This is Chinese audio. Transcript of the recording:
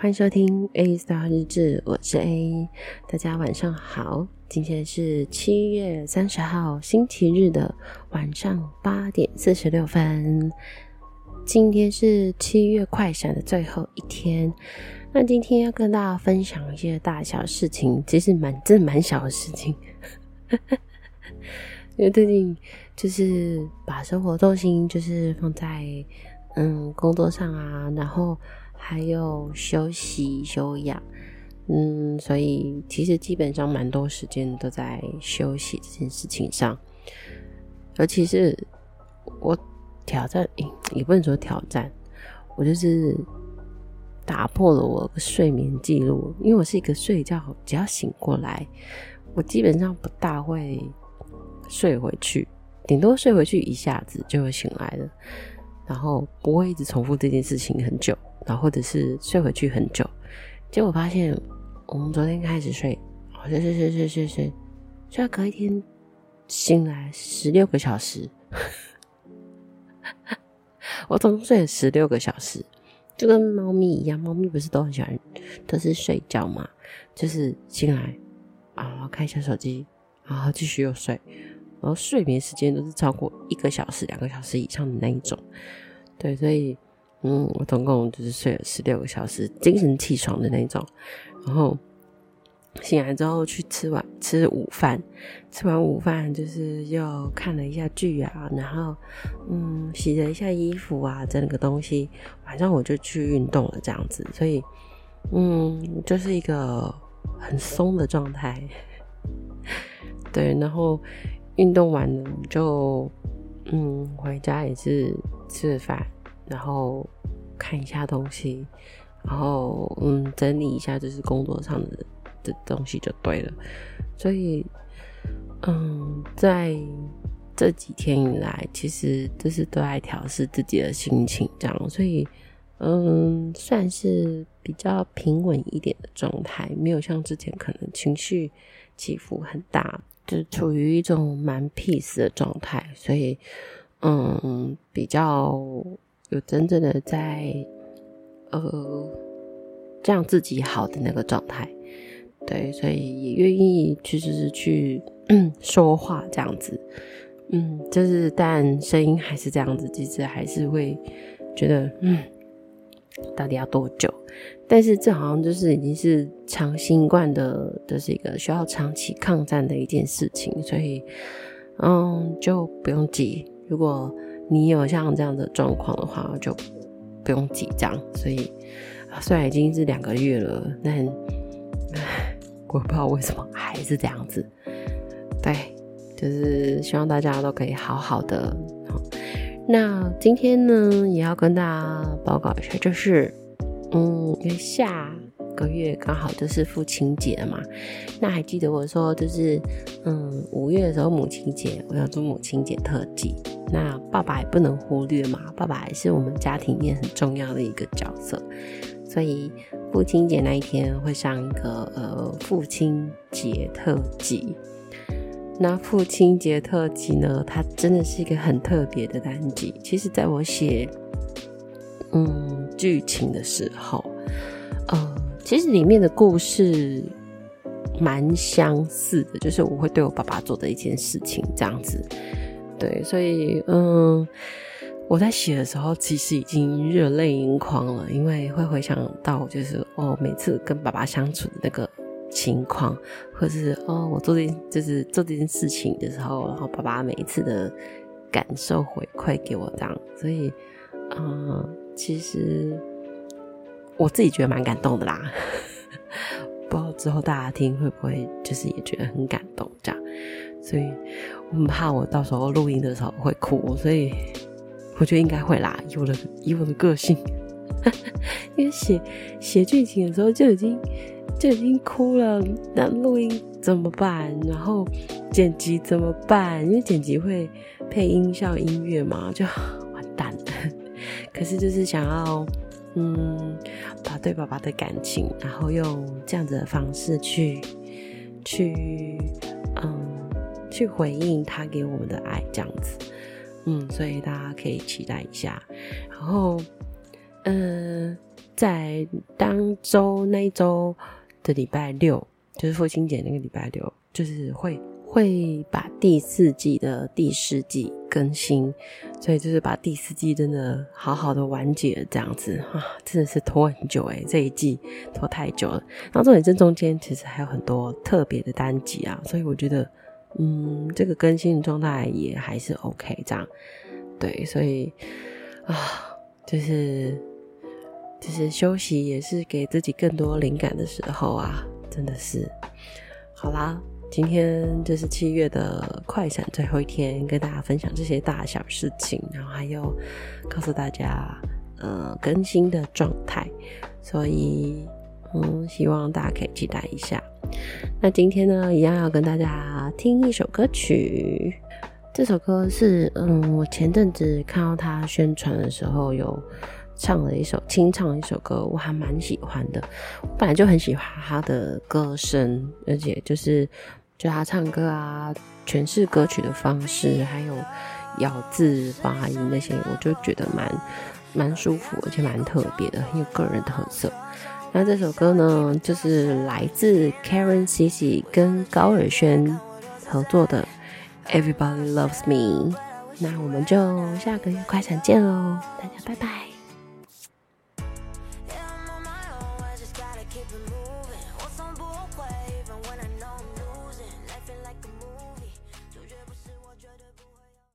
欢迎收听 A Star 日志，我是 A，大家晚上好。今天是七月三十号星期日的晚上八点四十六分。今天是七月快闪的最后一天。那今天要跟大家分享一些大小事情，其实蛮真的蛮小的事情。因为最近就是把生活重心就是放在嗯工作上啊，然后。还有休息休养，嗯，所以其实基本上蛮多时间都在休息这件事情上，尤其是我挑战，也不能说挑战，我就是打破了我的睡眠记录，因为我是一个睡觉只要醒过来，我基本上不大会睡回去，顶多睡回去一下子就会醒来了，然后不会一直重复这件事情很久。然后或者是睡回去很久，结果发现我们昨天开始睡，睡睡睡睡睡睡，睡到隔一天醒来十六个小时，我总共睡了十六个小时，就跟猫咪一样，猫咪不是都很喜欢都是睡觉嘛，就是醒来啊看一下手机，然后继续又睡，然后睡眠时间都是超过一个小时、两个小时以上的那一种，对，所以。嗯，我总共就是睡了十六个小时，精神气爽的那种。然后醒来之后去吃完吃午饭，吃完午饭就是又看了一下剧啊，然后嗯洗了一下衣服啊，整个东西。晚上我就去运动了，这样子。所以嗯，就是一个很松的状态。对，然后运动完了就嗯回家也是吃饭。然后看一下东西，然后嗯，整理一下就是工作上的的东西就对了。所以嗯，在这几天以来，其实就是都在调试自己的心情，这样，所以嗯，算是比较平稳一点的状态，没有像之前可能情绪起伏很大，就处于一种蛮 peace 的状态，所以嗯，比较。有真正的在，呃，这样自己好的那个状态，对，所以也愿意去就是去 说话这样子，嗯，就是但声音还是这样子，其实还是会觉得嗯，到底要多久？但是这好像就是已经是长新冠的，这是一个需要长期抗战的一件事情，所以嗯，就不用急，如果。你有像这样的状况的话，就不用紧张。所以，虽然已经是两个月了，但 我不知道为什么还是这样子。对，就是希望大家都可以好好的。那今天呢，也要跟大家报告一下，就是，嗯，因为下个月刚好就是父亲节了嘛。那还记得我说，就是，嗯，五月的时候母亲节，我要做母亲节特辑。那爸爸也不能忽略嘛，爸爸也是我们家庭里面很重要的一个角色，所以父亲节那一天会上一个呃父亲节特辑。那父亲节特辑呢，它真的是一个很特别的单集。其实在我写嗯剧情的时候，呃，其实里面的故事蛮相似的，就是我会对我爸爸做的一件事情这样子。对，所以嗯，我在写的时候其实已经热泪盈眶了，因为会回想到就是哦，每次跟爸爸相处的那个情况，或是哦，我做这件就是做这件事情的时候，然后爸爸每一次的感受回馈给我这样，所以嗯，其实我自己觉得蛮感动的啦，不知道之后大家听会不会就是也觉得很感动这样。所以我很怕我到时候录音的时候会哭，所以我觉得应该会啦。以我的以我的个性，因为写写剧情的时候就已经就已经哭了，那录音怎么办？然后剪辑怎么办？因为剪辑会配音效音乐嘛，就 完蛋。可是就是想要嗯，把对爸爸的感情，然后用这样子的方式去去嗯。去回应他给我们的爱，这样子，嗯，所以大家可以期待一下。然后，嗯、在当周那一周的礼拜六，就是父亲节那个礼拜六，就是会。会把第四季的第四季更新，所以就是把第四季真的好好的完结这样子啊，真的是拖很久诶，这一季拖太久了。然后重点这中间其实还有很多特别的单集啊，所以我觉得嗯，这个更新的状态也还是 OK 这样。对，所以啊，就是就是休息也是给自己更多灵感的时候啊，真的是好啦。今天就是七月的快闪最后一天，跟大家分享这些大小事情，然后还有告诉大家，呃，更新的状态，所以，嗯，希望大家可以期待一下。那今天呢，一样要跟大家听一首歌曲，这首歌是，嗯，我前阵子看到他宣传的时候有唱了一首，清唱一首歌，我还蛮喜欢的。我本来就很喜欢他的歌声，而且就是。就他唱歌啊，诠释歌曲的方式，还有咬字发音那些，我就觉得蛮蛮舒服，而且蛮特别的，很有个人特色。那这首歌呢，就是来自 Karen CC 跟高尔轩合作的《Everybody Loves Me》。那我们就下个月快闪见喽，大家拜拜。